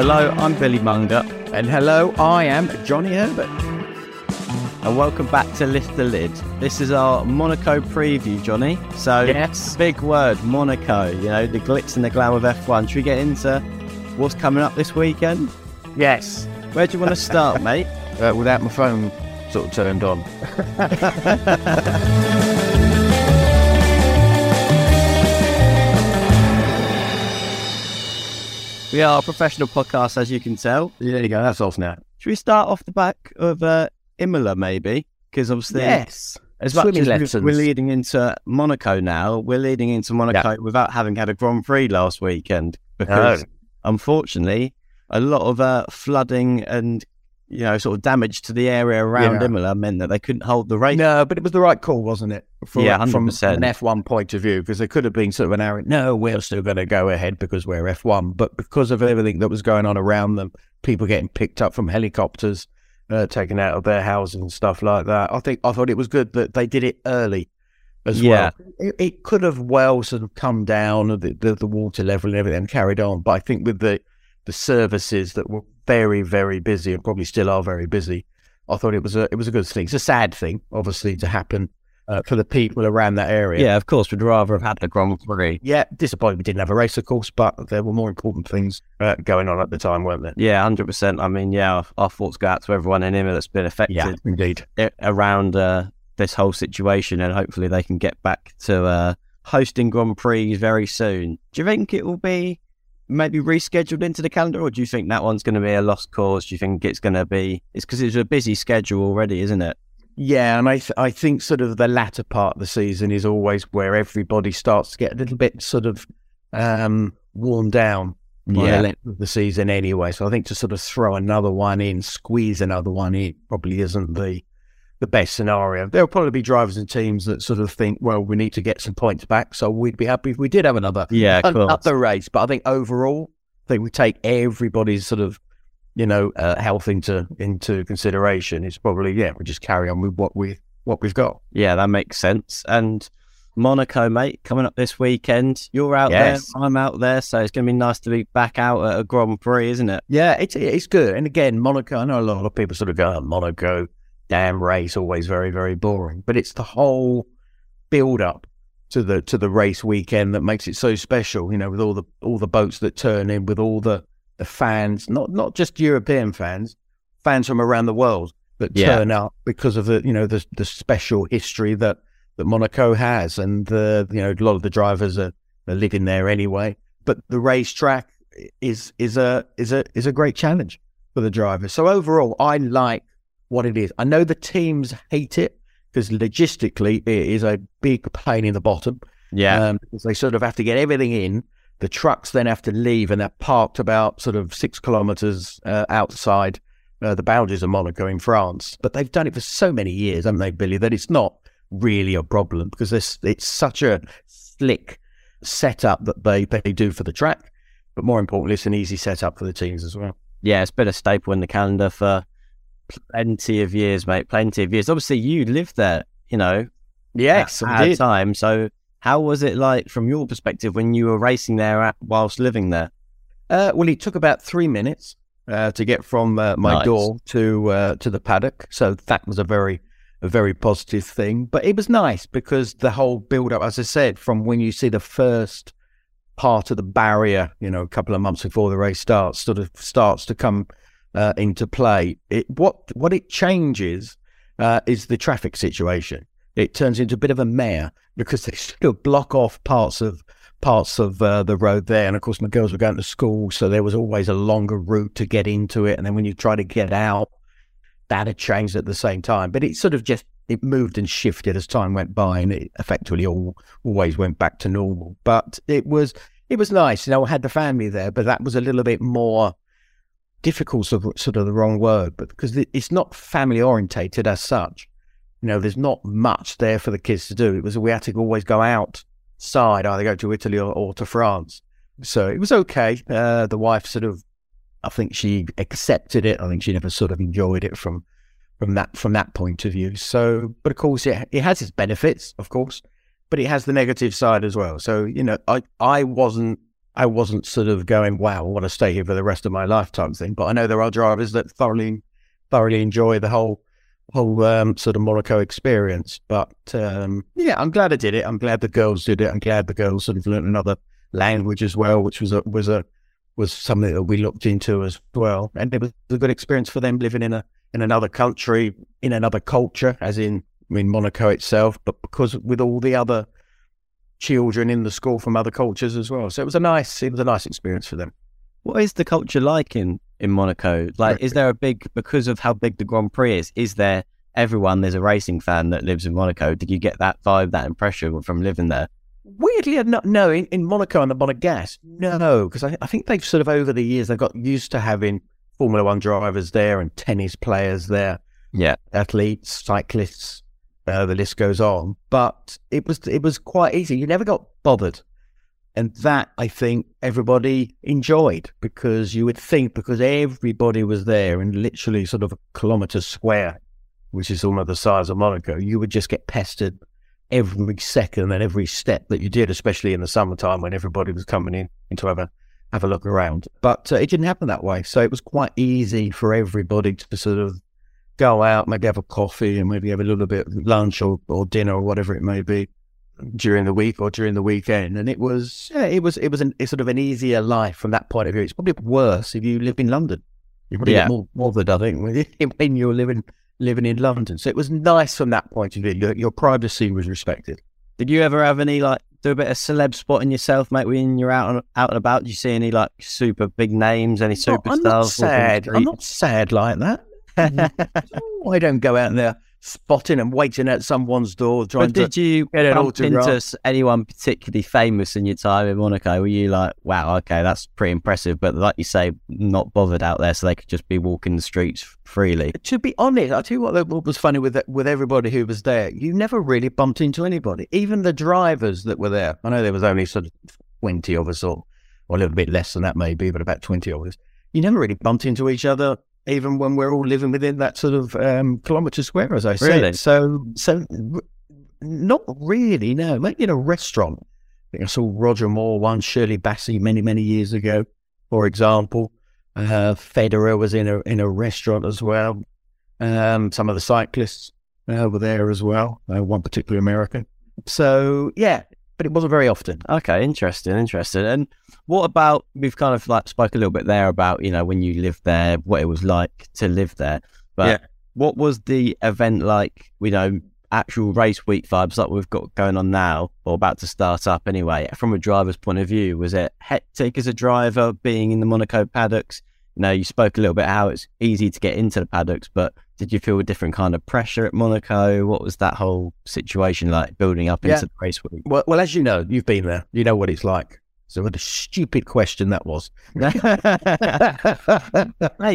Hello, I'm Billy Monger, And hello, I am Johnny Herbert. and welcome back to Lift the Lid. This is our Monaco preview, Johnny. So, Yes. big word, Monaco. You know, the glitz and the glam of F1. Should we get into what's coming up this weekend? Yes. Where do you want to start, mate? Uh, without my phone sort of turned on. We are a professional podcast, as you can tell. There you go. That's off now. Should we start off the back of uh, Imola, maybe? Because obviously, Yes. as much Swimming as lessons. we're leading into Monaco now, we're leading into Monaco without having had a Grand Prix last weekend because, unfortunately, a lot of uh, flooding and you know sort of damage to the area around Yeah. Imola meant that they couldn't hold the race. No, but it was the right call, wasn't it? From, Yeah, From 100%. an F1 point of view, because there could have been sort of an arrogant, no, we're still going to go ahead because we're F1. But because of everything that was going on around them, people getting picked up from helicopters, uh, taken out of their houses and stuff like that, I think I thought it was good that they did it early as Yeah. well. It, it could have well sort of come down, the, the, the water level and everything, and carried on. But I think with the, the services that were very, very busy and probably still are very busy, I thought it was a it was a good thing. It's a sad thing, obviously, to happen uh, for the people around that area. Yeah, of course, we'd rather have had the Grand Prix. Yeah, disappointed we didn't have a race, of course, but there were more important things uh, going on at the time, weren't there? Yeah, hundred percent. I mean, yeah, our, our thoughts go out to everyone in Imola that's been affected. Yeah, indeed. around uh, this whole situation, and hopefully they can get back to uh, hosting Grand Prix very soon. Do you think it will be maybe rescheduled into the calendar, or do you think that one's going to be a lost cause? Do you think it's going to be? It's because it's a busy schedule already, isn't it? Yeah, and I th- I think sort of the latter part of the season is always where everybody starts to get a little bit sort of um, worn down by Yeah. the length of the season anyway. So I think to sort of throw another one in, squeeze another one in, probably isn't the the best scenario. There'll probably be drivers and teams that sort of think, well, we need to get some points back, so we'd be happy if we did have another Yeah, another race. But I think overall, I think we take everybody's sort of you know uh, health into into consideration. It's probably yeah, we just carry on with what we what we've got. Yeah, that makes sense. And Monaco, mate, coming up this weekend. You're out Yes. there, I'm out there, so it's going to be nice to be back out at a Grand Prix, isn't it? Yeah, it's it's good. And again, Monaco. I know a lot of people sort of go, oh, Monaco, damn race, always very very boring. But it's the whole build up to the to the race weekend that makes it so special. You know, with all the all the boats that turn in, with all the the fans, not not just European fans, fans from around the world that Yeah. turn up because of the you know the the special history that that Monaco has, and the you know a lot of the drivers are, are living there anyway. But the racetrack is is a is a is a great challenge for the drivers. So overall, I like what it is. I know the teams hate it because logistically it is a big pain in the bottom. Yeah. Um, because they sort of have to get everything in. The trucks then have to leave, and they're parked about sort of six kilometres uh, outside uh, the boundaries of Monaco in France. But they've done it for so many years, haven't they, Billy? That it's not really a problem because it's it's such a slick setup that they they do for the track. But more importantly, it's an easy setup for the teams as well. yeah, it's been a staple in the calendar for plenty of years, mate. Plenty of years. Obviously, you lived there, you know, Yes, at, at time. So, how was it like from your perspective when you were racing there at, whilst living there? Uh, well, it took about three minutes uh, to get from uh, my Nice. door to uh, to the paddock, so that was a very a very positive thing. But it was nice because the whole build up, as I said, from when you see the first part of the barrier, you know, a couple of months before the race starts, sort of starts to come uh, into play. It, what what it changes uh, is the traffic situation. It turns into a bit of a mare because they still block off parts of parts of uh, the road there. And of course, my girls were going to school, so there was always a longer route to get into it. And then when you try to get out, that had changed at the same time. But it sort of just it moved and shifted as time went by, and it effectively all, always went back to normal. But it was it was nice. You know, I had the family there, but that was a little bit more difficult, sort of, sort of the wrong word, but because it's not family orientated as such. You know, there's not much there for the kids to do. It was we had to always go outside, either go to Italy or, or to France. So it was okay. Uh, the wife sort of, I think she accepted it. I think she never sort of enjoyed it from from that from that point of view. So, but of course, it it has its benefits, of course, but it has the negative side as well. So, you know, I I wasn't I wasn't sort of going, wow, I want to stay here for the rest of my lifetime thing. But I know there are drivers that thoroughly thoroughly enjoy the whole whole um, sort of Monaco experience. But um, yeah, I'm glad I did it. I'm glad the girls did it. I'm glad the girls sort of learned another language as well, which was a was a was something that we looked into as well. And it was a good experience for them living in a in another country, in another culture, as in I mean Monaco itself, but because with all the other children in the school from other cultures as well. So it was a nice it was a nice experience for them. What is the culture like in in Monaco? Like, is there a big because of how big the Grand Prix is? Is there everyone? There's a racing fan that lives in Monaco. Did you get that vibe, that impression from living there? Weirdly, no, no in, in Monaco and the Monegasque, no, because I, I think they've sort of over the years they've got used to having Formula One drivers there and tennis players there. Yeah, athletes, cyclists. Uh, the list goes on, but it was it was quite easy. You never got bothered, and that I think everybody enjoyed because you would think because everybody was there in literally sort of a kilometre square, which is almost the size of Monaco, you would just get pestered every second and every step that you did, especially in the summertime when everybody was coming in, in to have a have a look around. But uh, it didn't happen that way. So it was quite easy for everybody to sort of go out, maybe have a coffee and maybe have a little bit of lunch or, or dinner or whatever it may be during the week or during the weekend. And it was, yeah, it was, it was an, sort of an easier life from that point of view. It's probably worse if you live in London. You probably yeah. get more bothered, I think, when you're living living in London. So it was nice from that point of view. Your, your privacy was respected. Did you ever have any like do a bit of celeb spotting yourself, mate, when you're out and out and about? Do you see any like super big names, any superstars? I'm not sad. I'm not sad like that. Mm-hmm. I don't go out there spotting and waiting at someone's door trying but did you get all to into anyone particularly famous in your time in Monaco? Were you like, wow, okay, that's pretty impressive, but like you say, not bothered out there, so they could just be walking the streets freely. To be honest, I tell you what, what was funny with with everybody who was there. You never really bumped into anybody, even the drivers that were there. I know there was only sort of twenty of us, or, or a little bit less than that, maybe, but about twenty of us. You never really bumped into each other even when we're all living within that sort of um, kilometre square, as I said. Really? So, so not really. No, maybe in a restaurant. I think I saw Roger Moore once, Shirley Bassey many, many years ago, for example. Uh, Federer was in a in a restaurant as well. Um, some of the cyclists uh, were there as well. Uh, one particular American. So yeah, but it wasn't very often. Okay, interesting, interesting. And what about we've kind of like spoke a little bit there about you know when you lived there, what it was like to live there. But yeah. what was the event like? You know, actual race week vibes like we've got going on now, or about to start up anyway. From a driver's point of view, was it hectic as a driver being in the Monaco paddocks? Know, you spoke a little bit how it's easy to get into the paddocks, but did you feel a different kind of pressure at Monaco? What was that whole situation like building up yeah. into the race week? Well, well, as you know, you've been there. You know what it's like. So what a stupid question that was. hey,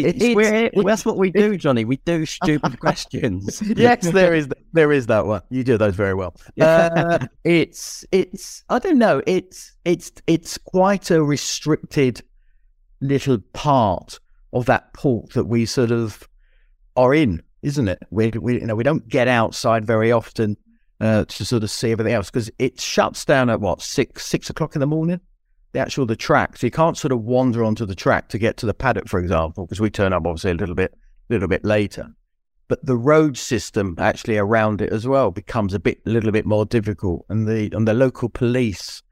it's, that's what we do, Johnny. We do stupid questions. yes, there is there is that one. You do those very well. Uh, it's it's I don't know. It's it's it's quite a restricted little part of that port that we sort of are in, isn't it? We, we you know we don't get outside very often uh, to sort of see everything else because it shuts down at what six six o'clock in the morning. The actual the track, so you can't sort of wander onto the track to get to the paddock, for example, because we turn up obviously a little bit a little bit later. But the road system actually around it as well becomes a bit a little bit more difficult, and the and the local police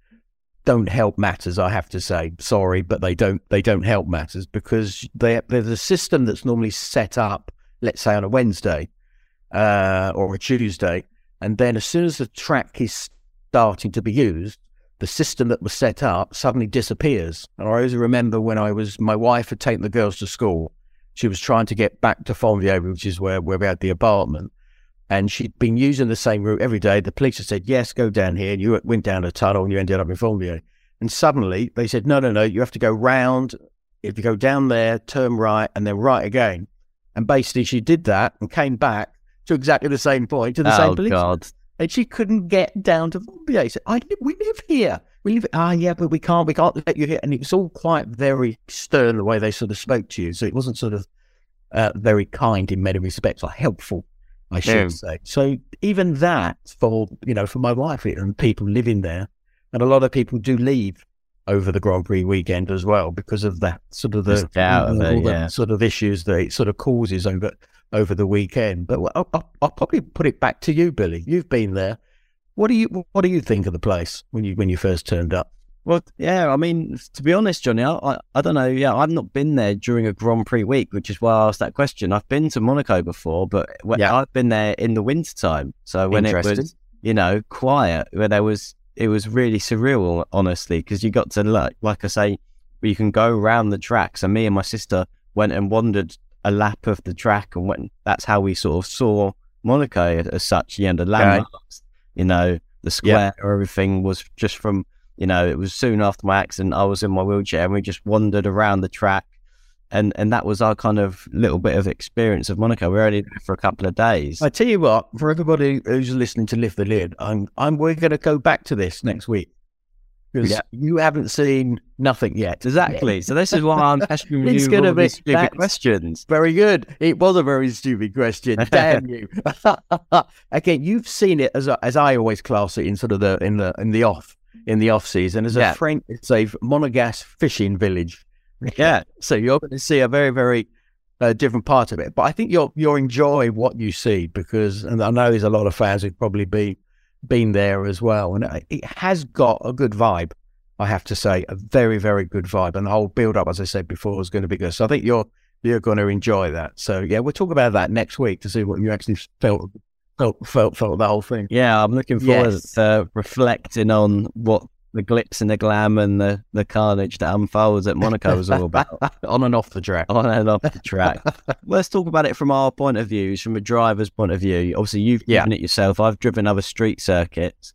don't help matters. I have to say, sorry, but they don't they don't help matters because they, there's a system that's normally set up, let's say on a Wednesday uh, or a Tuesday, and then as soon as the track is starting to be used, the system that was set up suddenly disappears. And I always remember when I was my wife had taken the girls to school, she was trying to get back to Fontvieille, which is where, where we had the apartment. And she'd been using the same route every day. The police had said, yes, go down here. And you went down a tunnel and you ended up in Fontvieille. And suddenly they said, no, no, no, you have to go round. If you go down there, turn right, and then right again. And basically she did that and came back to exactly the same point, to the oh, same police. God. And she couldn't get down to Fontvieille. She said, I we live here. We live, ah, yeah, but we can't, we can't let you here. And it was all quite very stern the way they sort of spoke to you. So it wasn't sort of uh, very kind in many respects, or helpful, I should Yeah. say. So even that for you know for my wife and people living there, and a lot of people do leave over the Grand Prix weekend as well because of that sort of the Just out of all it, yeah. sort of issues that it sort of causes over over the weekend. But I'll, I'll, I'll probably put it back to you, Billy. You've been there. What do you what do you think of the place when you when you first turned up? Well, yeah, I mean, to be honest, Johnny, I, I, don't know. Yeah, I've not been there during a Grand Prix week, which is why I asked that question. I've been to Monaco before, but Yeah. I've been there in the winter time. So when it was, you know, quiet, where there was, it was really surreal, honestly, because you got to, like, like I say, you can go around the track. So me and my sister went and wandered a lap of the track, and went. That's how we sort of saw Monaco as such. You know, the landmarks, you know, the square, everything was just from you know, it was soon after my accident. I was in my wheelchair and we just wandered around the track. And, and that was our kind of little bit of experience of Monaco. We were only there for a couple of days. I tell you what, for everybody who's listening to Lift the Lid, I'm I'm we're going to go back to this next week because Yeah. you haven't seen nothing yet. Exactly. So this is why I'm asking you gonna all be- these stupid questions. Very good. It was a very stupid question. Damn you. Again, you've seen it as I- as I always class it in sort of the in the in the off in the off season as Yeah. a French. It's a Monegasque fishing village. Yeah. So you're going to see a very very uh, different part of it. But I think you'll you'll enjoy what you see because, and I know there's a lot of fans who've probably been been there as well, and it- it has got a good vibe. I have to say, a very very good vibe, and the whole build up, as I said before, is going to be good. So I think you're you're going to enjoy that. So yeah, we'll talk about that next week to see what you actually felt felt felt felt the whole thing. Yeah, I'm looking forward Yes. to reflecting on what the glitz and the glam and the, the carnage that unfolds at Monaco was all about. on and off the track. on and off the track. Let's talk about it from our point of views, from a driver's point of view. Obviously, you've Yeah. driven it yourself. I've driven other street circuits.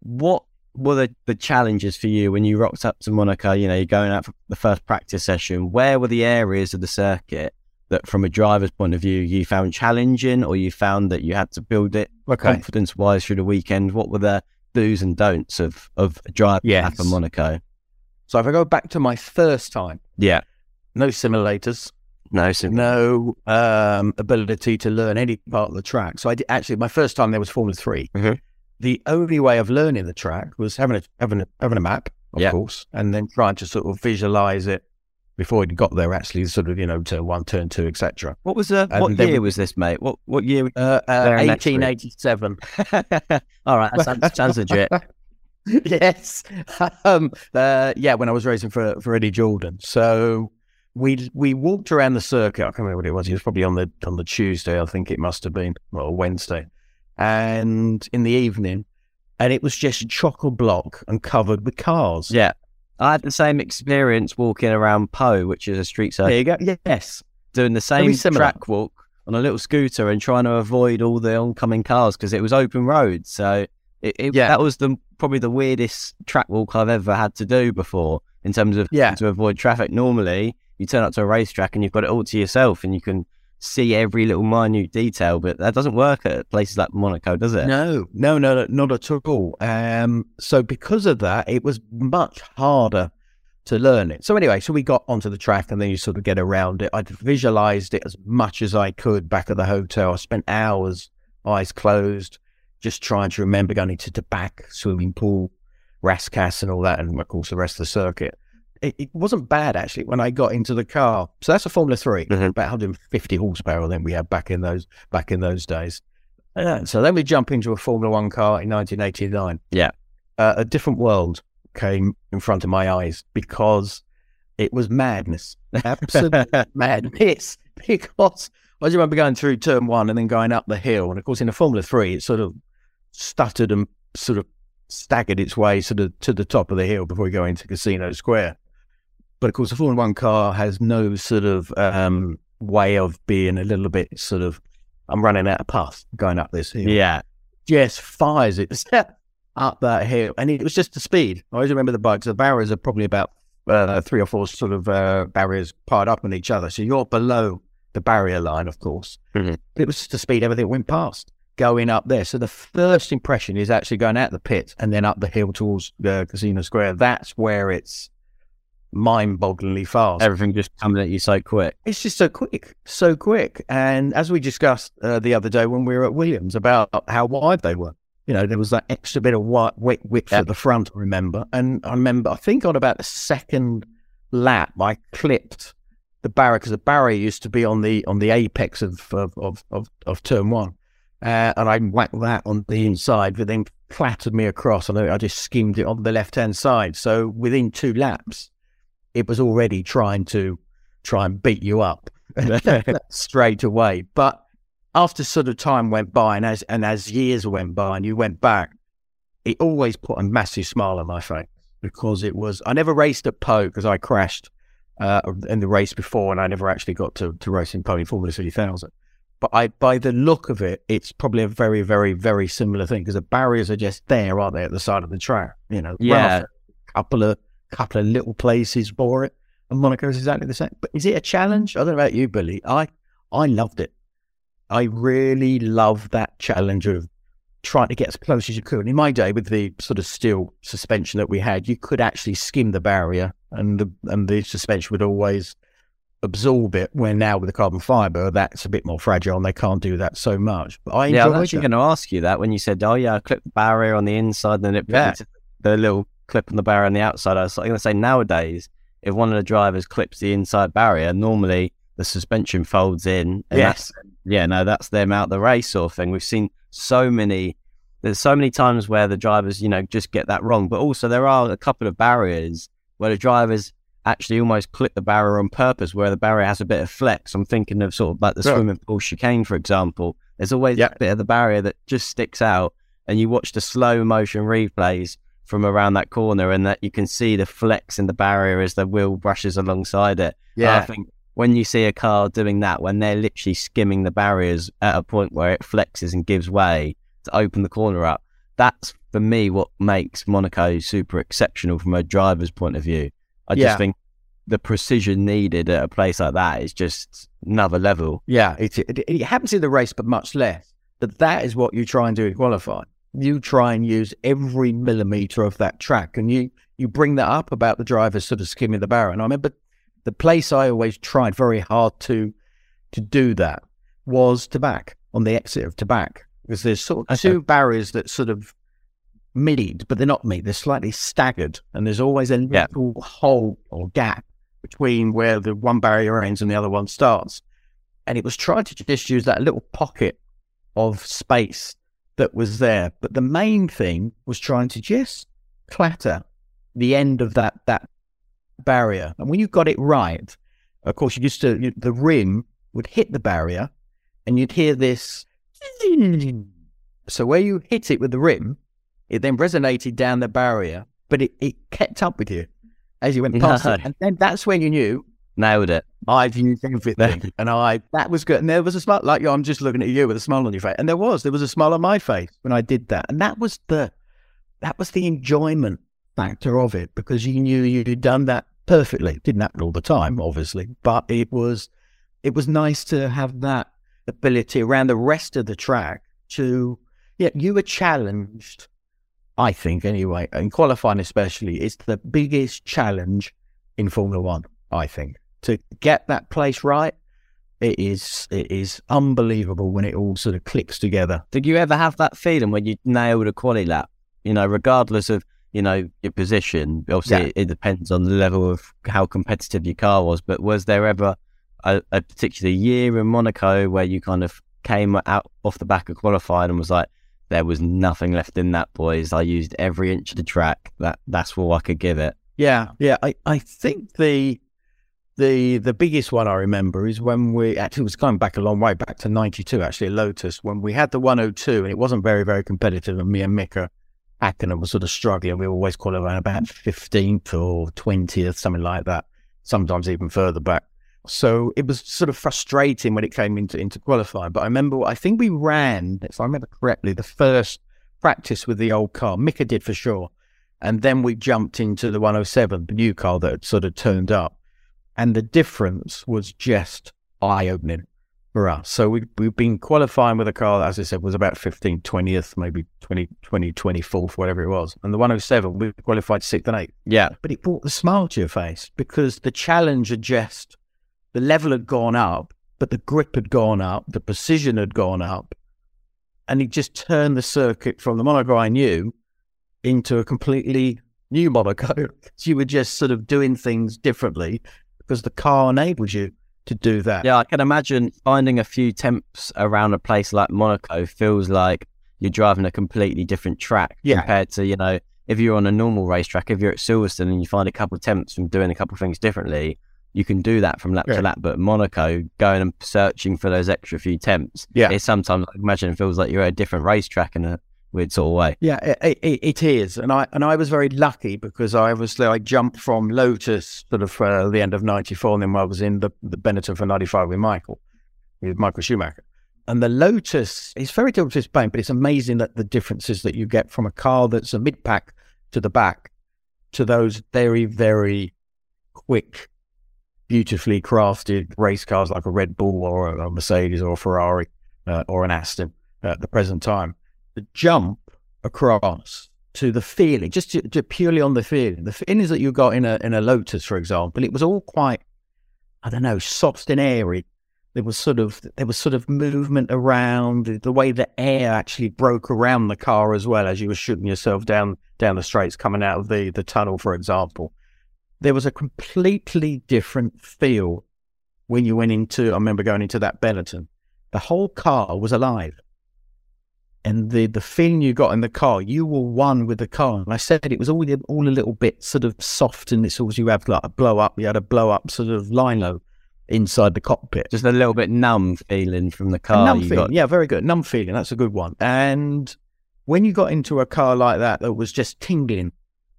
What were the, the challenges for you when you rocked up to Monaco? You know, you're going out for the first practice session. Where were the areas of the circuit that, from a driver's point of view, you found challenging, or you found that you had to build it Okay. confidence wise through the weekend? What were the do's and don'ts of of a drive Yes. for Monaco? So if I go back to my first time, Yeah, no simulators, no, sim- no um, ability to learn any part of the track. So I did, actually my first time there was Formula 3 Mhm. The only way of learning the track was having a having a having a map, of Yeah. course, and then trying to sort of visualize it before it got there. Actually, sort of you know turn one, turn two, etc. What was the And what then- year was this, mate? What what year? Uh, uh, Very next week. 1887. All right, that sounds, sounds legit. yes. Um, uh, yeah, when I was racing for for Eddie Jordan. So we we walked around the circuit. I can't remember what it was. It was probably on the on the Tuesday, I think it must have been, or Wednesday, and in the evening, and it was just chock a block and covered with cars. Yeah, I had the same experience walking around Pau, which is a street circuit. There you go. Yes. doing the same track walk on a little scooter and trying to avoid all the oncoming cars because it was open road. So it, it, Yeah. that was the probably the weirdest track walk I've ever had to do before in terms of Yeah. to avoid traffic. Normally, you turn up to a racetrack and you've got it all to yourself and you can see every little minute detail, but that doesn't work at places like Monaco, does it? No, no, no, no, not at all. Um, so because of that, it was much harder to learn it. So anyway, so we got onto the track and then you sort of get around it. I visualized it as much as I could back at the hotel. I spent hours, eyes closed, just trying to remember going to the back swimming pool, Rascasse and all that, and of course the rest of the circuit. It, it wasn't bad actually when I got into the car. So that's a Formula 3 Mhm. about 150 horsepower. Then we had back in those back in those days. Uh, so then we jump into a Formula One car in 1989. Yeah. Uh, a different world came in front of my eyes because it was madness, absolute madness. Because I just remember going through turn one and then going up the hill, and of course in the Formula Three, it sort of stuttered and sort of staggered its way sort of to the top of the hill before we go into Casino Square. But of course, the Formula One car has no sort of um, way of being a little bit sort of, I'm running out of path going up this hill. Yeah. Just fires it up that hill. And it was just the speed. I always remember the bikes. The barriers are probably about uh, three or four sort of uh, barriers piled up on each other. So you're below the barrier line, of course. Mhm. But it was just the speed everything went past going up there. So the first impression is actually going out the pit and then up the hill towards uh, Casino Square. That's where it's mind-bogglingly fast. Everything just coming at you so quick. It's just so quick, so quick. And as we discussed uh, the other day when we were at Williams about how wide they were, you know, there was that extra bit of white width, width Yeah. at the front, I remember. And I remember, I think on about the second lap, I clipped the barrier because the barrier used to be on the on the apex of of of, of, of turn one, uh, and I whacked that on the inside, but then clattered me across, and I I just skimmed it on the left hand side. So within two laps, it was already trying to try and beat you up straight away. But after sort of time went by, and as and as years went by, and you went back, it always put a massive smile on my face because it was. I never raced at Pau because I crashed uh, in the race before, and I never actually got to, to race in Pony Formula Three Thousand. But I, by the look of it, it's probably a very, very, very similar thing because the barriers are just there, aren't they, at the side of the track? You know, Yeah. Couple of couple of little places for it, and Monaco is exactly the same. But is it a challenge? I don't know about you, Billy. I I loved it. I really love that challenge of trying to get as close as you could. In my day, with the sort of steel suspension that we had, you could actually skim the barrier, and the and the suspension would always absorb it. Where now with the carbon fiber, that's a bit more fragile, and they can't do that so much. But I yeah, I was actually going to ask you that when you said, "Oh yeah, I clipped the barrier on the inside, and then it Yeah. the little clip on the barrier on the outside." I was going to say nowadays, if one of the drivers clips the inside barrier, normally the suspension folds in. And Yes. yeah, no, that's them out the race sort of thing. We've seen so many. There's so many times where the drivers, you know, just get that wrong. But also there are a couple of barriers where the drivers actually almost clip the barrier on purpose, where the barrier has a bit of flex. I'm thinking of sort of like the Right. swimming pool chicane, for example. There's always a bit of the barrier that just sticks out, and you watch the slow motion replays from around that corner, and that you can see the flex in the barrier as the wheel brushes alongside it. And I think when you see a car doing that, when they're literally skimming the barriers at a point where it flexes and gives way to open the corner up, that's for me what makes Monaco super exceptional from a driver's point of view. I just Yeah. think the precision needed at a place like that is just another level. Yeah, it, it, it happens in the race, but much less. But that is what you try and do in qualifying. You try and use every millimeter of that track, and you you bring that up about the drivers sort of skimming the barrier. And I remember the place I always tried very hard to to do that was Tabac on the exit of Tabac because there's sort of Okay. two barriers that sort of meet, but they're not meet. They're slightly staggered, and there's always a Yeah. little hole or gap between where the one barrier ends and the other one starts. And it was trying to just use that little pocket of space that was there. But the main thing was trying to just clatter the end of that that barrier. And when you got it right, of course, you used to you, the rim would hit the barrier, and you'd hear this. So where you hit it with the rim, it then resonated down the barrier, but it, it kept up with you as you went past it. And then that's when you knew Nailed it. I've used everything, and I that was good. And there was a smile, like I'm just looking at you with a smile on your face, and there was there was a smile on my face when I did that, and that was the that was the enjoyment factor of it because you knew you'd done that perfectly. Didn't happen all the time, obviously, but it was it was nice to have that ability around the rest of the track to yeah you were challenged. I think anyway, and qualifying especially, it's the biggest challenge in Formula One. I think to get that place right, it is it is unbelievable when it all sort of clicks together. Did you ever have that feeling when you nailed a quali lap? You know, regardless of you know your position. Obviously, Yeah. it, depends on the level of how competitive your car was. But was there ever a, a particular year in Monaco where you kind of came out off the back of qualifying and was like, there was nothing left in that, boys. I used every inch of the track. That that's all I could give it. Yeah, yeah. I, I think the the the biggest one I remember is when we actually was going back a long way back to '92 actually Lotus when we had the 102 and it wasn't very very competitive and me and Mika uh, Hakkinen was sort of struggling. We always call around about 15th or 20th, something like that. Sometimes even further back. So it was sort of frustrating when it came into into qualifying. But I remember I think we ran, if I remember correctly, the first practice with the old car. Mika did for sure. And then we jumped into the 107, the new car that had sort of turned up. And the difference was just eye opening for us. So we, we've been qualifying with a car that, as I said, was about 15, 20th, maybe 20, 20, 24th, whatever it was. And the 107, we qualified sixth and eighth. Yeah. But it brought the smile to your face because the challenge had just, the level had gone up, but the grip had gone up, the precision had gone up. And it just turned the circuit from the Monaco I knew into a completely new Monaco. so you were just sort of doing things differently because the car enables you to do that. Yeah, I can imagine finding a few tenths around a place like Monaco feels like you're driving a completely different track Yeah. compared to, you know, if you're on a normal racetrack, if you're at Silverstone and you find a couple of tenths from doing a couple of things differently, you can do that from lap Yeah. to lap. But Monaco, going and searching for those extra few tenths, Yeah. it sometimes, I imagine, it feels like you're at a different racetrack in a weird sort of way. Yeah, it, it, it is, and I and I was very lucky because I obviously I jumped from Lotus sort of uh, the end of '94, and then I was in the the Benetton for '95 with Michael, with Michael Schumacher, and the Lotus is very different to Spain, but it's amazing that the differences that you get from a car that's a mid pack to the back to those very very quick, beautifully crafted race cars like a Red Bull or a Mercedes or a Ferrari uh, or an Aston at the present time the jump across to the feeling, just to, to purely on the feeling. The feelings that you got in a in a Lotus, for example, it was all quite, I don't know, soft and airy. There was sort of there was sort of movement around the, the way the air actually broke around the car as well as you were shooting yourself down down the straights coming out of the the tunnel, for example. There was a completely different feel when you went into. I remember going into that Benetton. The whole car was alive and the the feeling you got in the car, you were one with the car. And I said it was all all a little bit sort of soft, and it's always you have like a blow up. You had a blow up sort of lino inside the cockpit. Just a little bit numb feeling from the A car. numb you feeling, got. yeah, very good. Numb feeling, that's a good one. And when you got into a car like that that was just tingling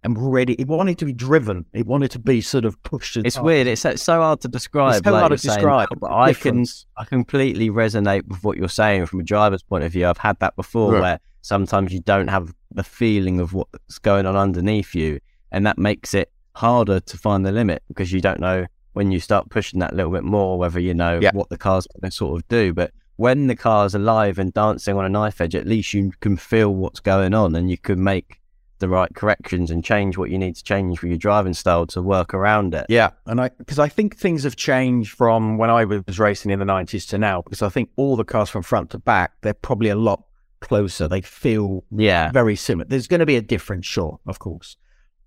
and ready, it wanted to be driven. It wanted to be sort of pushed. It's hard. weird. It's, it's so hard to describe. It's so like hard to saying, describe, But I can. I completely resonate with what you're saying from a driver's point of view. I've had that before, Right. where sometimes you don't have the feeling of what's going on underneath you, and that makes it harder to find the limit because you don't know when you start pushing that little bit more whether you know Yeah. what the car's going to sort of do. But when the car's alive and dancing on a knife edge, at least you can feel what's going on, and you can make the right corrections and change what you need to change for your driving style to work around it. Yeah, and I because I think things have changed from when I was racing in the nineties to now. Because I think all the cars from front to back they're probably a lot closer. They feel Yeah. very similar. There's going to be a difference, sure, of course,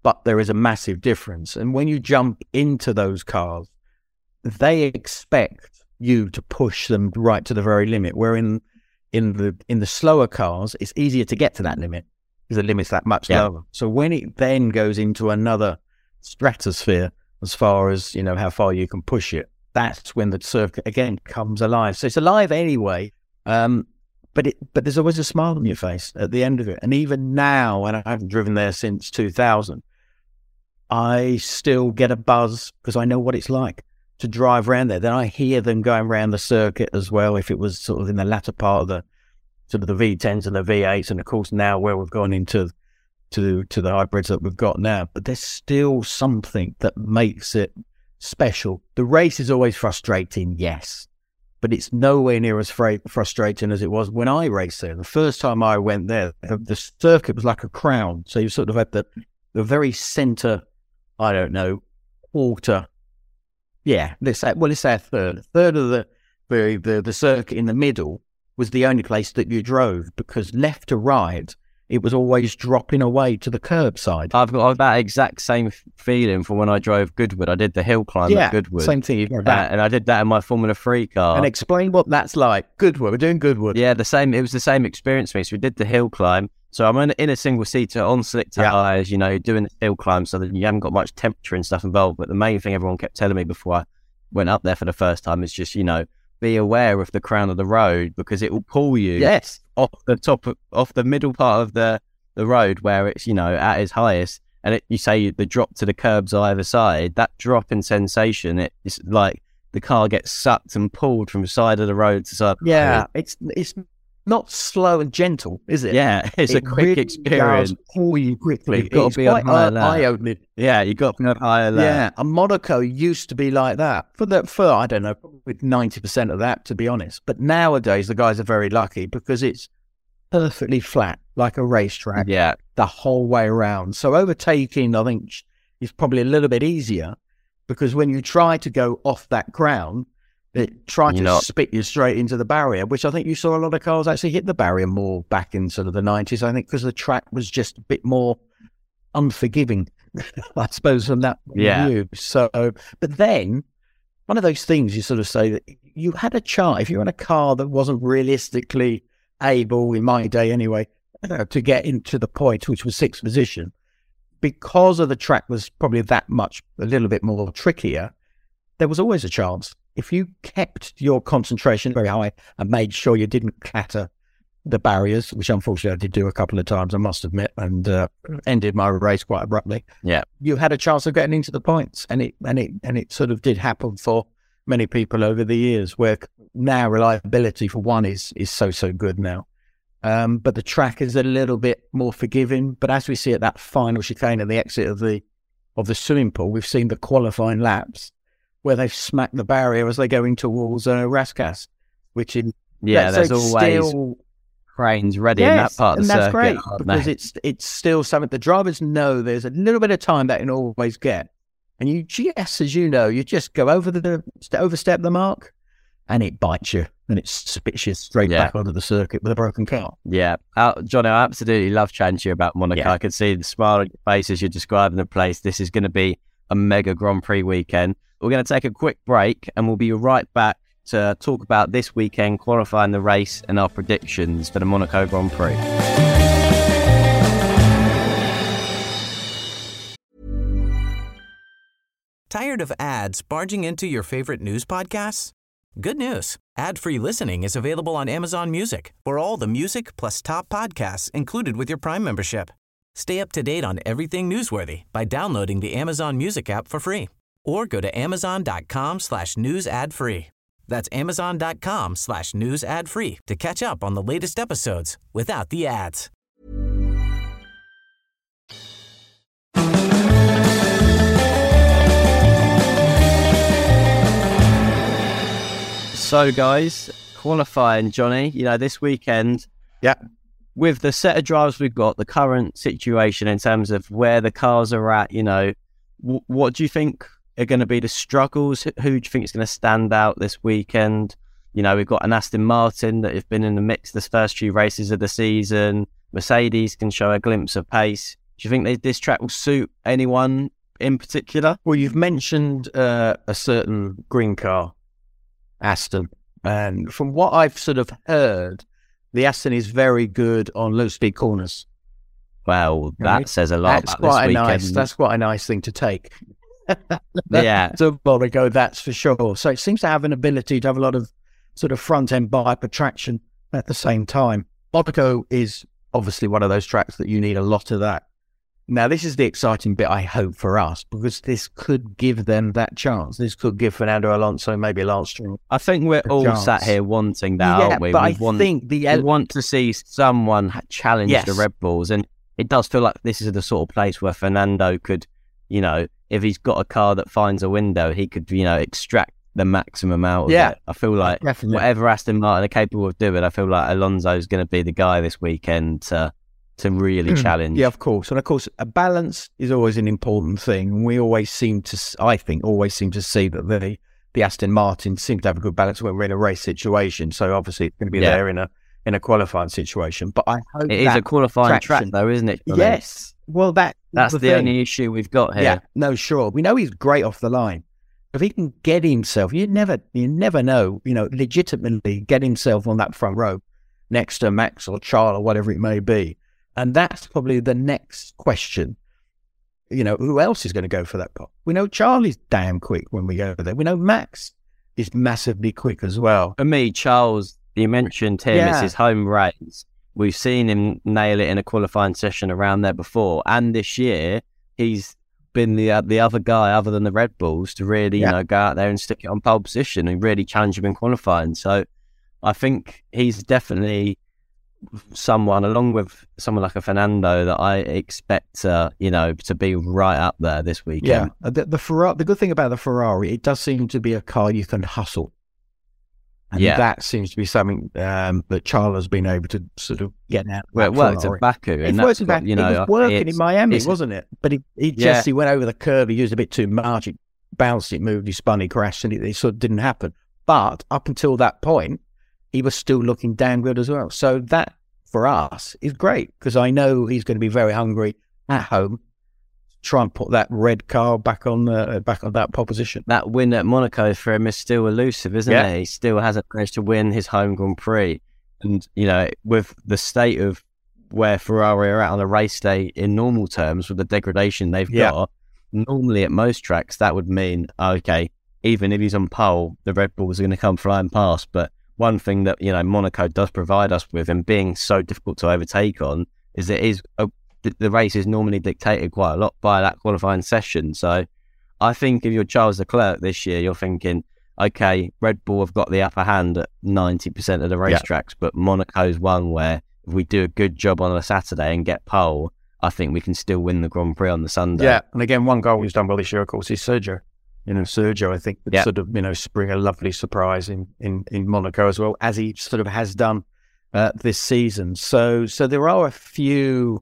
but there is a massive difference. And when you jump into those cars, they expect you to push them right to the very limit. Where in in the in the slower cars, it's easier to get to that limit the limit's that much Yeah. lower. So when it then goes into another stratosphere, as far as you know how far you can push it, that's when the circuit again comes alive. So it's alive anyway. Um, but it, but there's always a smile on your face at the end of it. And even now, and I haven't driven there since 2000, I still get a buzz because I know what it's like to drive around there. Then I hear them going around the circuit as well. If it was sort of in the latter part of the sort of the V10s and the V8s, and of course now where we've gone into to to the hybrids that we've got now, but there's still something that makes it special. The race is always frustrating, yes, but it's nowhere near as fra- frustrating as it was when I raced there. The first time I went there, the, circuit was like a crown. So you sort of had the the very centre, I don't know, quarter. Yeah, let's say well, let's say a third. A third of the the the, the circuit in the middle was the only place that you drove because left to right it was always dropping away to the curbside. I've got that exact same feeling from when I drove Goodwood. I did the hill climb yeah, at Goodwood. same thing. Uh, and I did that in my Formula 3 car. and explain what that's like. Goodwood, we're doing Goodwood. Yeah, the same. It was the same experience for me. So we did the hill climb. So I'm in, in a single seater on slick Yeah. tires, you know, doing the hill climb, so that you haven't got much temperature and stuff involved. But the main thing everyone kept telling me before I went up there for the first time is just, you know, be aware of the crown of the road because it will pull you Yes. off the top, of, off the middle part of the the road where it's, you know, at its highest. And it, you say the drop to the curbs either side. That drop in sensation, it, it's like the car gets sucked and pulled from the side of the road to side. the. Yeah, it's it's not slow and gentle, is it? Yeah, it's a quick really experience. pull you quickly. You've got to be on high eye- alert. Yeah, you got to go higher there. Yeah, and Monaco used to be like that for the for I don't know, with ninety percent of that to be honest. But nowadays the guys are very lucky because it's perfectly flat like a racetrack Yeah, the whole way around. So overtaking, I think, is probably a little bit easier because when you try to go off that ground, it tries You're to not- spit you straight into the barrier, which I think you saw a lot of cars actually hit the barrier more back in sort of the nineties. I think because the track was just a bit more unforgiving, I suppose, from that Yeah. view. So, but then one of those things you sort of say that you had a chart if you're in a car that wasn't realistically able, in my day anyway, to get into the point, which was sixth position, because of the track was probably that much a little bit more trickier. There was always a chance if you kept your concentration very high and made sure you didn't clatter the barriers, which unfortunately I did do a couple of times, I must admit, and uh, ended my race quite abruptly. Yeah. you had a chance of getting into the points, and it and it and it sort of did happen for many people over the years. Where now reliability for one is is so so good now, um, but the track is a little bit more forgiving. But as we see at that final chicane at the exit of the of the swimming pool, we've seen the qualifying laps where they've smacked the barrier as they're going towards uh, Rascasse, which in yeah. There's always still, cranes ready in that part of and the that's circuit. great because they? it's it's still something the drivers know. There's a little bit of time that can always get, and you just as you know, you just go over the overstep the mark, and it bites you and it spits you straight Yeah. back onto the circuit with a broken car. Yeah, uh, Johnny, I absolutely love chatting to you about Monaco. Yeah. I can see the smile on your face as you're describing the place. This is going to be a mega Grand Prix weekend. We're going to take a quick break and we'll be right back to talk about this weekend, qualifying the race, and our predictions for the Monaco Grand Prix. Tired of ads barging into your favorite news podcasts? Good news. Ad-free listening is available on Amazon Music for all the music plus top podcasts included with your Prime membership. Stay up to date on everything newsworthy by downloading the Amazon Music app for free or go to amazon.com slash news ad free. That's amazon.com slash news ad free to catch up on the latest episodes without the ads. So, guys, qualifying, Johnny, you know, this weekend, Yeah. With the set of drivers we've got, the current situation in terms of where the cars are at, you know, w- what do you think are going to be the struggles? Who do you think is going to stand out this weekend? You know, we've got an Aston Martin that have been in the mix this first few races of the season. Mercedes can show a glimpse of pace. Do you think this track will suit anyone in particular? Well, you've mentioned uh, a certain green car, Aston, and from what I've sort of heard, the Aston is very good on low speed corners. Well, that Right. says a lot That's about this quite a weekend. nice. That's quite a nice thing to take. yeah, to Monaco, that's for sure. So it seems to have an ability to have a lot of sort of front end bike traction at the same time. Monaco is obviously one of those tracks that you need a lot of that. Now, this is the exciting bit, I hope, for us, because this could give them that chance. This could give Fernando Alonso, maybe Lance Stroll. I think we're all chance. sat here wanting that, yeah, aren't we? but we I want, think the we want to see someone ha- challenge the Red Bulls, and it does feel like this is the sort of place where Fernando could, you know, if he's got a car that finds a window, he could, you know, extract the maximum out of Yeah. it. I feel like Definitely. whatever Aston Martin are capable of doing, I feel like Alonso's going to be the guy this weekend to to really challenge. Hmm. Yeah, of course. And of course, a balance is always an important thing. And we always seem to, I think, always seem to see that the, the Aston Martin seem to have a good balance when we're in a race situation. So obviously it's going to be Yeah. there in a in a qualifying situation. But I hope It is a qualifying track, though, isn't it? Yes. Well, that That's the, thing. only issue we've got here. Yeah, no, sure. We know he's great off the line. If he can get himself, you never, you never know, you know, legitimately get himself on that front row next to Max or Charles or whatever it may be, and that's probably the next question. You know, who else is going to go for that pole? We know Charlie's damn quick when we go over there. We know Max is massively quick as well. For me, Charles, you mentioned him, it's his home race. We've seen him nail it in a qualifying session around there before. And this year, he's been the uh, the other guy other than the Red Bulls to really, Yeah. you know, go out there and stick it on pole position and really challenge him in qualifying. So I think he's definitely someone, along with someone like a Fernando, that I expect, uh, you know, to be right up there this Yeah, weekend. Uh, the, the Ferrari. The good thing about the Ferrari, it does seem to be a car you can hustle. And Yeah. that seems to be something um, that Charles has been able to sort of get out. Well, it worked Ferrari. at Baku, It and worked that's in got, Baku. you know, it was working in Miami, wasn't it? But he, he Yeah. just he went over the curve. He used a bit too much. It bounced. It moved. He spun. He crashed, and it, it sort of didn't happen. But up until that point, he was still looking damn good as well. So that for us is great because I know he's going to be very hungry at home. Try and put that red car back on uh, back on that proposition. that win at Monaco for him is still elusive, isn't Yeah. it? He still hasn't managed to win his home Grand Prix. And, you know, with the state of where Ferrari are at on a race day in normal terms, with the degradation they've Yeah. got, normally at most tracks, that would mean, okay, even if he's on pole, the Red Bulls are going to come flying past. But one thing that, you know, Monaco does provide us with and being so difficult to overtake on is it is a, the, the race is normally dictated quite a lot by that qualifying session. So I think if you're Charles Leclerc this year, you're thinking, okay, Red Bull have got the upper hand at 90% of the Yeah. racetracks, but Monaco's one where if we do a good job on a Saturday and get pole, I think we can still win the Grand Prix on the Sunday. Yeah, and again, one goal he's done well this year, of course, is Sergio. You know, Sergio, I think, would sort of you know spring a lovely surprise in, in, in Monaco as well, as he sort of has done uh, this season. So, so there are a few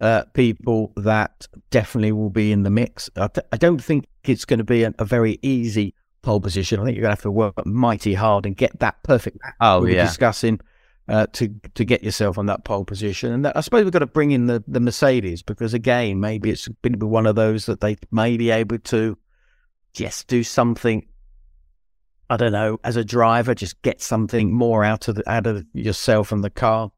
uh, people that definitely will be in the mix. I, th- I don't think it's going to be a, a very easy pole position. I think you're going to have to work mighty hard and get that perfect Oh, we were yeah. discussing uh, to to get yourself on that pole position. And that, I suppose we've got to bring in the, the Mercedes because again, maybe it's going to be one of those that they may be able to just do something. I don't know, as a driver, just get something more out of the, out of yourself and the car,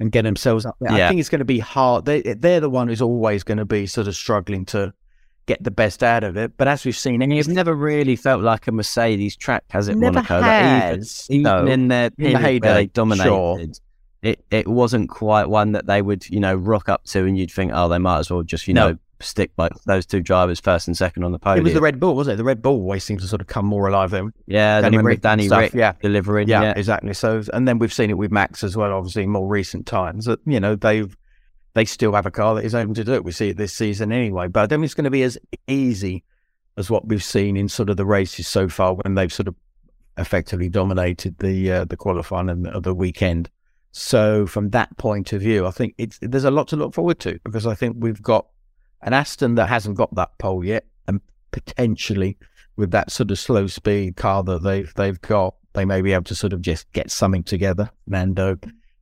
and get themselves up there. I think it's going to be hard. They they're the one who's always going to be sort of struggling to get the best out of it. But as we've seen, any It's never really felt like a Mercedes track, has it, Never Monaco? Even- has, even, no. in their In the heyday, they dominated, sure. it, it wasn't quite one that they would, you know, rock up to and you'd think, oh, they might as well just, you No. know, stick by those two drivers first and second on the podium. it was the Red Bull, wasn't it? The Red Bull always seems to sort of come more alive than yeah, Danny Danny, Rick Danny stuff, Rick yeah. delivering. Yeah, Yeah, exactly. So, and then we've seen it with Max as well. Obviously, in more recent times that you know they've they still have a car that is able to do it. We see it this season anyway, but I don't think it's going to be as easy as what we've seen in sort of the races so far when they've sort of effectively dominated the uh, the qualifying and the, the weekend. So, from that point of view, I think it's there's a lot to look forward to because I think we've got an Aston that hasn't got that pole yet, and potentially with that sort of slow speed car that they've they've got, they may be able to sort of just get something together. Nando,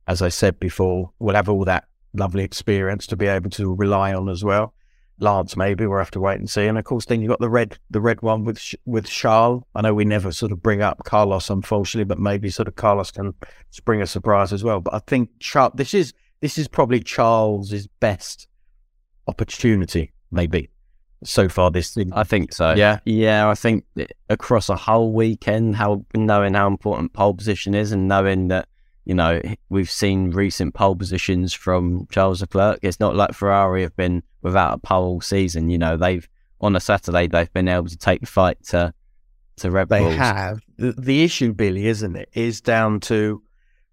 as I said before, will have all that lovely experience to be able to rely on as well. Lance, maybe we'll have to wait and see. And of course, then you've got the red the red one with with Charles. I know we never sort of bring up Carlos, unfortunately, but maybe sort of Carlos can spring a surprise as well. But I think Charles, this is this is probably Charles's best opportunity, maybe so far this season. I think so. Yeah. yeah. I think across a whole weekend, how knowing how important pole position is, and knowing that you know we've seen recent pole positions from Charles Leclerc. It's not like Ferrari have been without a pole season. You know, they've on a Saturday they've been able to take the fight to to Red They Bulls. have. The, the issue, Billy, isn't it, is down to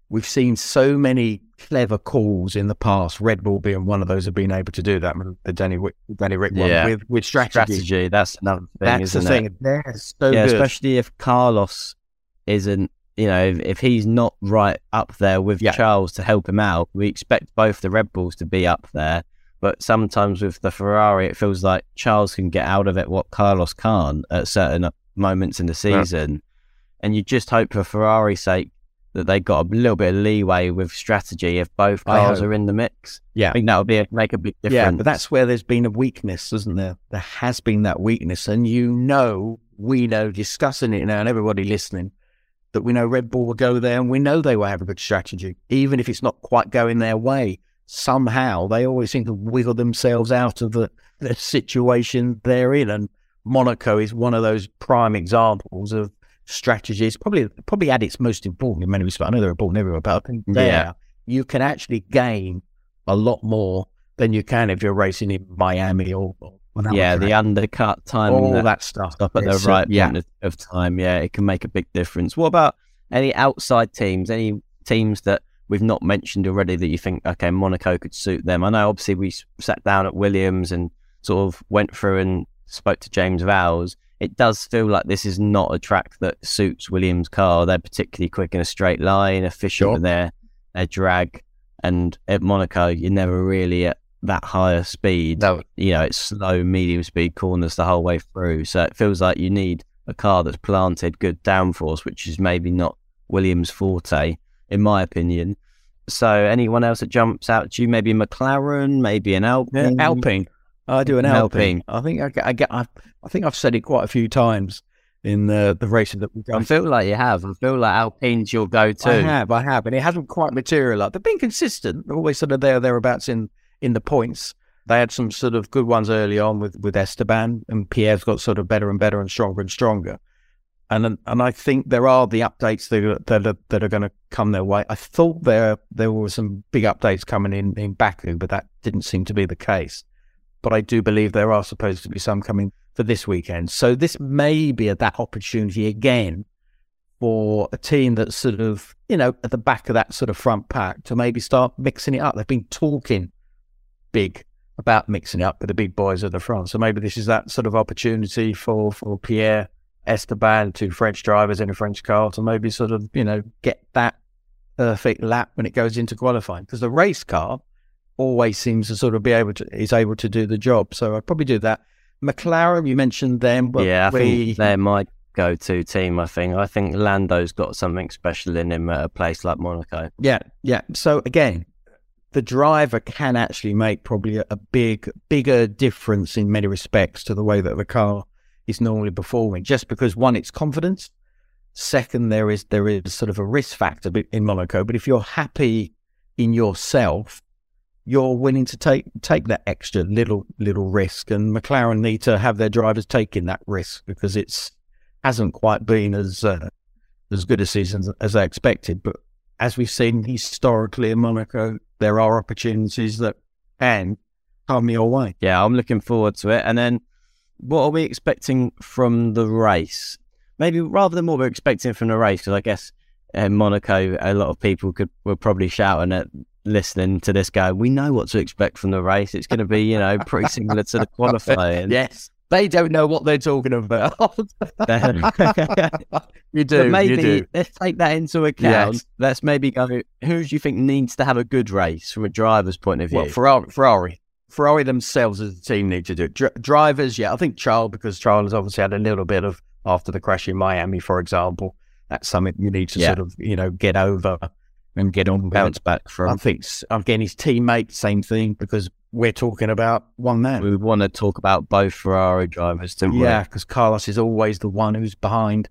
we've seen so many clever calls in the past. Red Bull being one of those have been able to do that. The Danny Danny Rick one Yeah. with with strategy. strategy. That's another thing, That's the thing. it? They're so yeah, good. especially if Carlos isn't, you know, if, if he's not right up there with Yeah. Charles to help him out, we expect both the Red Bulls to be up there. But sometimes with the Ferrari, it feels like Charles can get out of it what Carlos can't at certain moments in the Yeah. season. And you just hope for Ferrari's sake that they got a little bit of leeway with strategy if both cars are in the mix. Yeah. I think that would be a, make a big difference. Yeah, but that's where there's been a weakness, isn't there? There has been that weakness. And you know, we know, discussing it now, and everybody listening, that we know Red Bull will go there and we know they will have a good strategy, even if it's not quite going their way. Somehow they always seem to wiggle themselves out of the, the situation they're in. And Monaco is one of those prime examples of strategies, probably probably at its most important in many respects. I know they're important everywhere, but I think there Yeah. you can actually gain a lot more than you can if you're racing in Miami or, or yeah, the undercut time, all that that stuff. stuff at the It's, uh, right yeah. point of, of time. Yeah, it can make a big difference. What about any outside teams? Any teams that we've not mentioned already that you think, okay, Monaco could suit them? I know, obviously, we sat down at Williams and sort of went through and spoke to James Vowles. It does feel like this is not a track that suits Williams' car. They're particularly quick in a straight line, efficient Sure. with their their drag, and at Monaco, you're never really at that higher speed No, you know, it's slow, medium speed corners the whole way through. So it feels like you need a car that's planted good downforce, which is maybe not Williams' forte, in my opinion. So anyone else that jumps out to you, maybe a McLaren, maybe an Alpine. Uh, Alpine. I do an Alpine. I think I get, I get. I, I think I've said it quite a few times in the the races that we've done. I feel like you have. I feel like Alpine's your go-to. I have, I have, and it hasn't quite materialised. They've been consistent, They're always sort of there, thereabouts in in the points. They had some sort of good ones early on with with Esteban, and Pierre's got sort of better and better and stronger and stronger. And and I think there are the updates that are, that are, that are going to come their way. I thought there there were some big updates coming in in Baku, but that didn't seem to be the case. But I do believe there are supposed to be some coming for this weekend. So this may be that opportunity again for a team that's sort of, you know, at the back of that sort of front pack to maybe start mixing it up. They've been talking big about mixing it up with the big boys at the front. So maybe this is that sort of opportunity for, for Pierre, Esteban, two French drivers in a French car to maybe sort of, you know, get that perfect lap when it goes into qualifying. Because the race car always seems to sort of be able to, is able to do the job. So I'd probably do that. McLaren, you mentioned them. But yeah, I we, think they're my go-to team. I think. I think Lando's got something special in him at a place like Monaco. Yeah, yeah. So again, the driver can actually make probably a, a big, bigger difference in many respects to the way that the car is normally performing. Just because one, it's confidence. Second, there is there is sort of a risk factor in Monaco. But if you're happy in yourself, you're willing to take take that extra little little risk. And McLaren need to have their drivers taking that risk because it's hasn't quite been as uh, as good a season as, I expected. But as we've seen historically in Monaco, there are opportunities that can come your way. Yeah, I'm looking forward to it. And then, what are we expecting from the race? Maybe rather than what we're expecting from the race, because I guess in Monaco, a lot of people could were probably shouting at listening to this guy. We know what to expect from the race. It's going to be, you know, pretty similar to the qualifying. Yes. They don't know what they're talking about. you do. But maybe you do. let's take that into account. Yes. Let's maybe go. Who do you think needs to have a good race from a driver's point of view? Well, Ferrari, Ferrari, Ferrari themselves as a team need to do it. Dri- drivers, yeah, I think Charles because Charles obviously had a little bit of after the crash in Miami, for example. That's something you need to Yeah. sort of you know get over and get on. Bounce it. back from. I think again his teammate, same thing because we're talking about one man. We want to talk about both Ferrari drivers, don't we? Yeah, because Carlos is always the one who's behind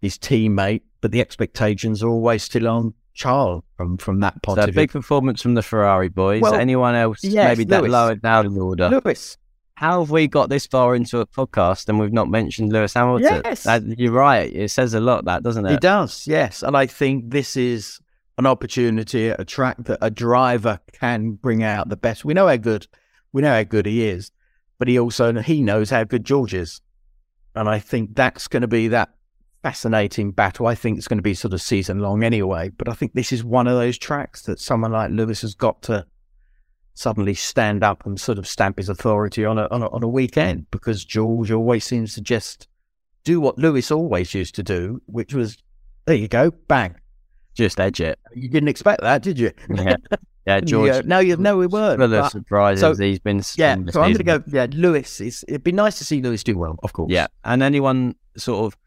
his teammate, but the expectations are always still on Charles from from that point So of big performance from the Ferrari boys. Well, Anyone else yes, maybe that Lewis. lower down in the order? Lewis, How have we got this far into a podcast and we've not mentioned Lewis Hamilton? Yes. That- you're right. It says a lot, that doesn't it? it? does, yes, and I think this is an opportunity at a track that a driver can bring out the best. We know how good, we know how good he is, but he also he knows how good George is, and I think that's going to be that fascinating battle. I think it's going to be sort of season long anyway, but I think this is one of those tracks that someone like Lewis has got to suddenly stand up and sort of stamp his authority on a on a, on a weekend because George always seems to just do what Lewis always used to do, which was there you go, bang. Just edge it. You didn't expect that, did you? Yeah. Yeah, George. Yeah, no, you no, we weren't. Full surprises. so- He's been. yeah, so I'm going to go. Yeah, Lewis. Is, it'd be nice to see Lewis do well, of course. Yeah, and anyone sort of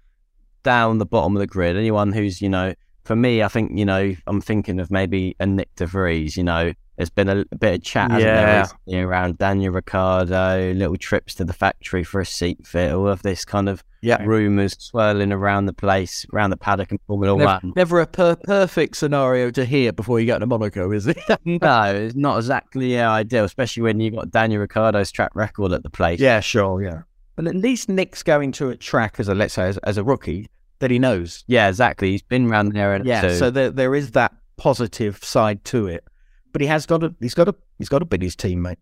down the bottom of the grid, anyone who's you know for me, I think you know I'm thinking of maybe a Nick De Vries. You know, there's been a, a bit of chat hasn't there, Yeah. recently around Daniel Ricciardo, little trips to the factory for a seat fit, all of this kind of Yeah. rumours swirling around the place, around the paddock and Formula Never, One. never a per- perfect scenario to hear before you get to Monaco, is it? no, it's not exactly yeah, ideal, especially when you've got Daniel Ricciardo's track record at the place. yeah, sure, yeah. But at least Nick's going to a track as a let's say as, as a rookie that he knows. yeah, exactly. He's been around there, and Yeah, too. so there there is that positive side to it. But he has got to he's got to he's got to beat his teammate.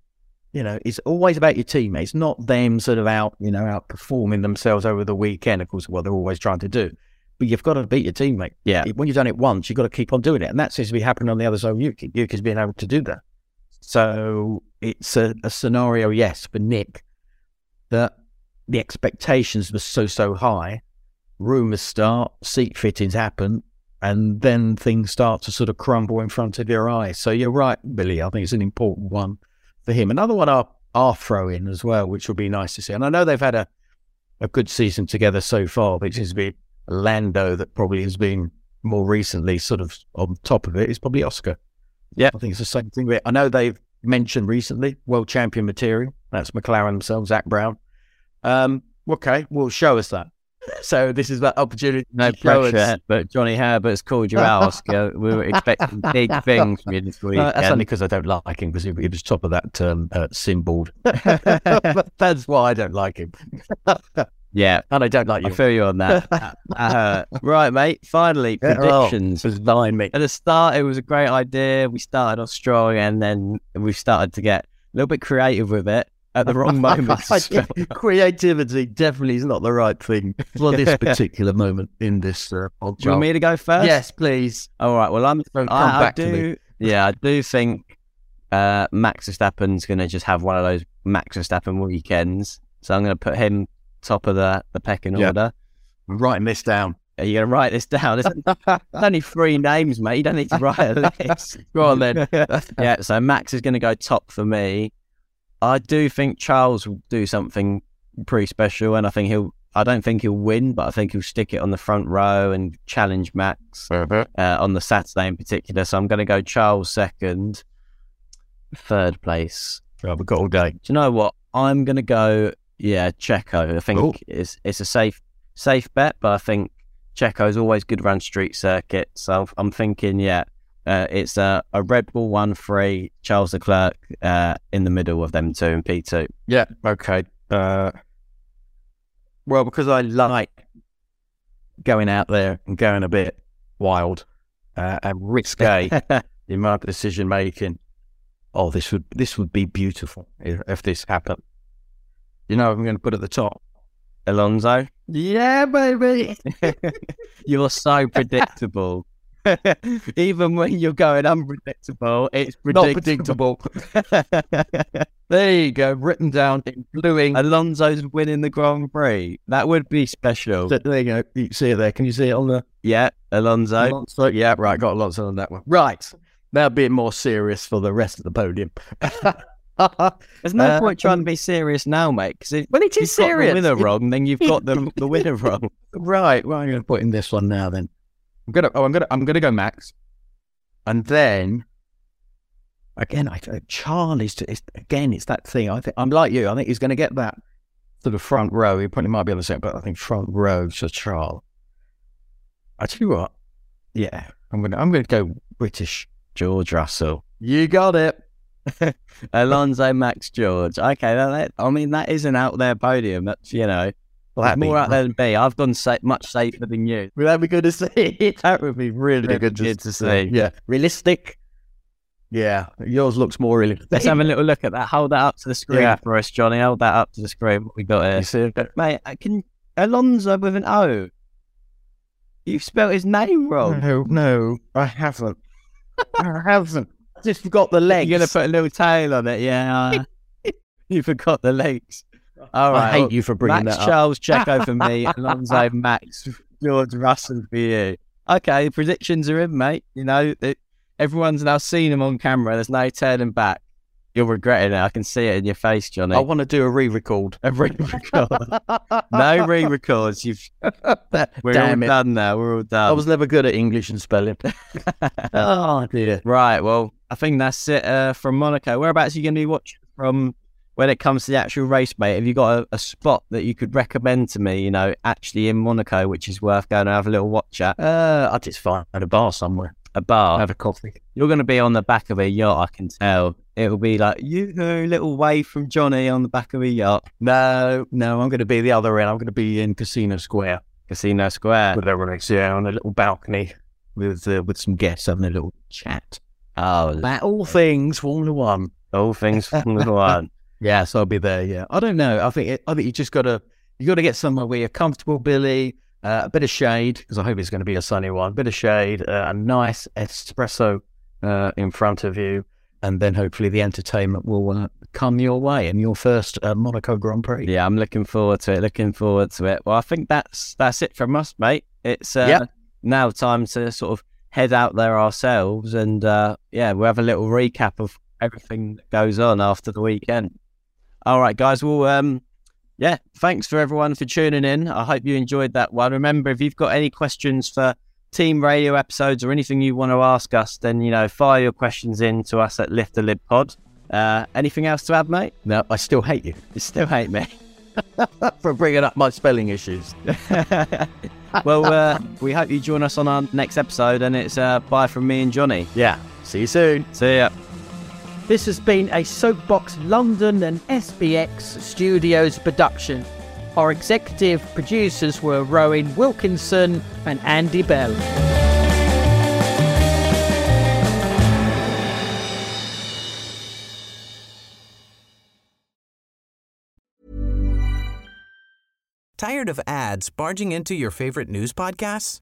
You know, it's always about your teammates, not them sort of out, you know, outperforming themselves over the weekend. Of course, what they're always trying to do. But you've got to beat your teammate. yeah, When you've done it once, you've got to keep on doing it. And that seems to be happening on the other side of Yuki. Yuki's been able to do that. So it's a, a scenario, yes, for Nick, that the expectations were so, so high. Rumours start, seat fittings happen, and then things start to sort of crumble in front of your eyes. So you're right, Billy. I think it's an important one for him. Another one I'll, I'll throw in as well, which will be nice to see. And I know they've had a, a good season together so far, which to be Lando that probably has been more recently sort of on top of it is probably Oscar. Yeah. I think it's the same thing. I know they've mentioned recently world champion material. That's McLaren themselves, Zak Brown. Um, okay, well, show us that. So this is that opportunity. no to show us- pressure. But Johnny Herbert's called you out, Oscar. We were expecting big things from you this week. Uh, that's only because I don't like him because he, he was top of that um, uh, sim board. that's why I don't like him. yeah, And I don't like I you. feel you on that. Uh, right, mate. Finally, Yeah, oh, predictions. Resign me. At the start, it was a great idea. We started off strong, and then we started to get a little bit creative with it at the wrong moment. Creativity definitely is not the right thing for this particular moment in this uh, Do you want me to go first? Yes, please. All right. Well, I'm. Don't come I, I back to do. me. Yeah, I do think uh, Max Verstappen's going to just have one of those Max Verstappen weekends. So I'm going to put him top of the the pecking Yeah. order. I'm writing this down. Are you going to write this down? There's there's only three names, mate. You don't need to write a list. Go on then. yeah, so Max is going to go top for me. I do think Charles will do something pretty special, and I think he'll. I don't think he'll win, but I think he'll stick it on the front row and challenge Max uh, on the Saturday in particular. So I'm going to go Charles second, third place. We've got all day. Do you know what? I'm going to go. Yeah, Checo. I think Cool. it's it's a safe safe bet, but I think Checo's always good around street circuits. So I'm thinking, yeah, uh, it's a, a Red Bull one three, Charles Leclerc uh, in the middle of them two and P two. Yeah, okay. Uh, well, because I like going out there and going a bit wild uh, and risque in my decision making. Oh, this would this would be beautiful if, if this happened. You know, I'm going to put at the top. Alonso, Yeah, baby. you're so predictable. Even when you're going unpredictable, it's predictable. predictable. there you go, written down in blue ink. Alonso's winning the Grand Prix. That would be special. So there you go. You can see it there. Can you see it on the yeah, Alonso. Alonso? Yeah, right. Got lots on that one. Right. Now being more serious for the rest of the podium. There's no Uh, point trying to be serious now, mate. Because Well, it you've is got serious. the winner wrong, then you've got the the winner wrong. Right. Well, I'm going to put in this one now. Then I'm gonna. Oh, I'm gonna. I'm gonna go Max, and then again, I uh, think Charlie's. It's, again, it's that thing. I think I'm like you. I think he's going to get that to the front row. He probably might be on the second, but I think front row to Charles. I tell you what. Yeah, I'm gonna. I'm gonna go British. George Russell, You got it. Alonso, Max, George. Okay, that- I mean that is an out there podium. That's you know Well, that'd more be out there than me. I've gone sa- much safer than you. Would that be good to see? that would be really That'd good, good to see. Yeah, realistic. Yeah, yours looks more realistic. Let's have a little look at that. Hold that up to the screen Yeah. for us, Johnny. Hold that up to the screen. What we got here, You see it? mate? I Can Alonso with an O? You've spelled his name wrong. No, no, I haven't. I haven't. Just got the legs. You're gonna put a little tail on it, yeah. uh, you forgot the legs. All right. I hate well, you for bringing Max that up. Charles Checo for me, Alonso Max George Russell for you. Okay, predictions are in, mate. You know, it, everyone's now seen him on camera. There's no turning back. You're regretting it. I can see it in your face, Johnny. I want to do a re-record. a re-record. no re-records. You've we're Damn all it. done now. We're all done. I was never good at English and spelling. oh dear. Right. Well, I think that's it uh, from Monaco. Whereabouts are you going to be watching from when it comes to the actual race, mate? Have you got a, a spot that you could recommend to me, you know, actually in Monaco, which is worth going to have a little watch at? Uh, I'll just find at a bar somewhere. A bar. Have a coffee. You're going to be on the back of a yacht, I can tell. It'll be like, you know, little wave from Johnny on the back of a yacht. No, no, I'm going to be the other end. I'm going to be in Casino Square Casino Square. with everyone yeah, on a little balcony with uh, with some guests having a little chat Oh, about all things Formula One. all things Formula One. Yeah, so I'll be there. Yeah, I don't know. I think it, I think you just got to you got to get somewhere where you're comfortable, Billy. Uh, a bit of shade because I hope it's going to be a sunny one. A bit of shade, uh, a nice espresso uh, in front of you, and then hopefully the entertainment will uh, come your way in your first uh, Monaco Grand Prix. Yeah, I'm looking forward to it. Looking forward to it. Well, I think that's that's it from us, mate. It's uh, Yep. now time to sort of head out there ourselves, and uh, yeah, we'll have a little recap of everything that goes on after the weekend. All right, guys. Well, um, yeah, thanks for everyone for tuning in. I hope you enjoyed that one. Remember, if you've got any questions for team radio episodes or anything you want to ask us, then you know, fire your questions in to us at Lift the Lid Pod. Uh, anything else to add, mate? No, I still hate you You still hate me. for bringing up my spelling issues. well, uh, we hope you join us on our next episode, and it's uh, bye from me and Johnny. Yeah, see you soon. See ya. This has been a Soapbox London and SBX Studios production. Our executive producers were Rowan Wilkinson and Andy Bell. Tired of ads barging into your favorite news podcasts?